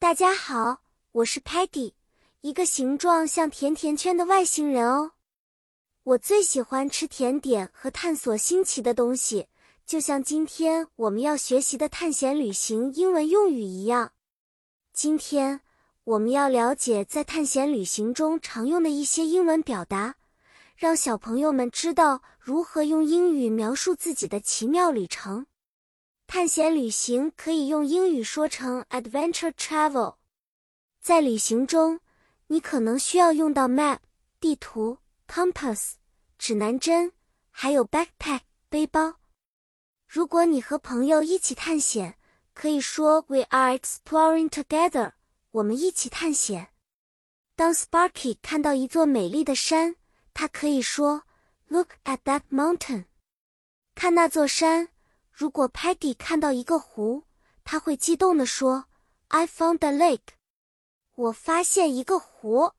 大家好，我是 Patty，一个形状像甜甜圈的外星人哦。我最喜欢吃甜点和探索新奇的东西，就像今天我们要学习的探险旅行英文用语一样。今天我们要了解在探险旅行中常用的一些英文表达，让小朋友们知道如何用英语描述自己的奇妙旅程。探险旅行可以用英语说成 adventure travel。在旅行中，你可能需要用到 map 地图、compass 指南针，还有 backpack 背包。如果你和朋友一起探险，可以说 we are exploring together。我们一起探险。当 Sparky 看到一座美丽的山，他可以说 look at that mountain。看那座山。如果 Peggy 看到一个湖，他会激动地说：“I found a lake。”我发现一个湖。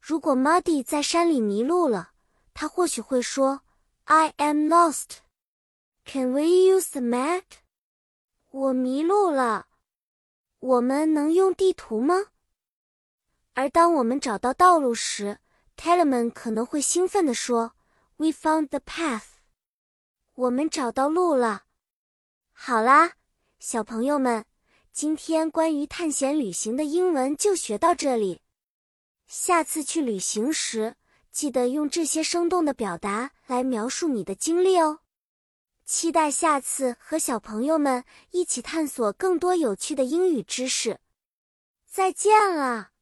如果 Muddy 在山里迷路了，他或许会说：“I am lost。” Can we use the map？我迷路了。我们能用地图吗？而当我们找到道路时，Telemann 可能会兴奋地说：“We found the path。”我们找到路了。好啦，小朋友们，今天关于探险旅行的英文就学到这里。下次去旅行时，记得用这些生动的表达来描述你的经历哦。期待下次和小朋友们一起探索更多有趣的英语知识。再见了。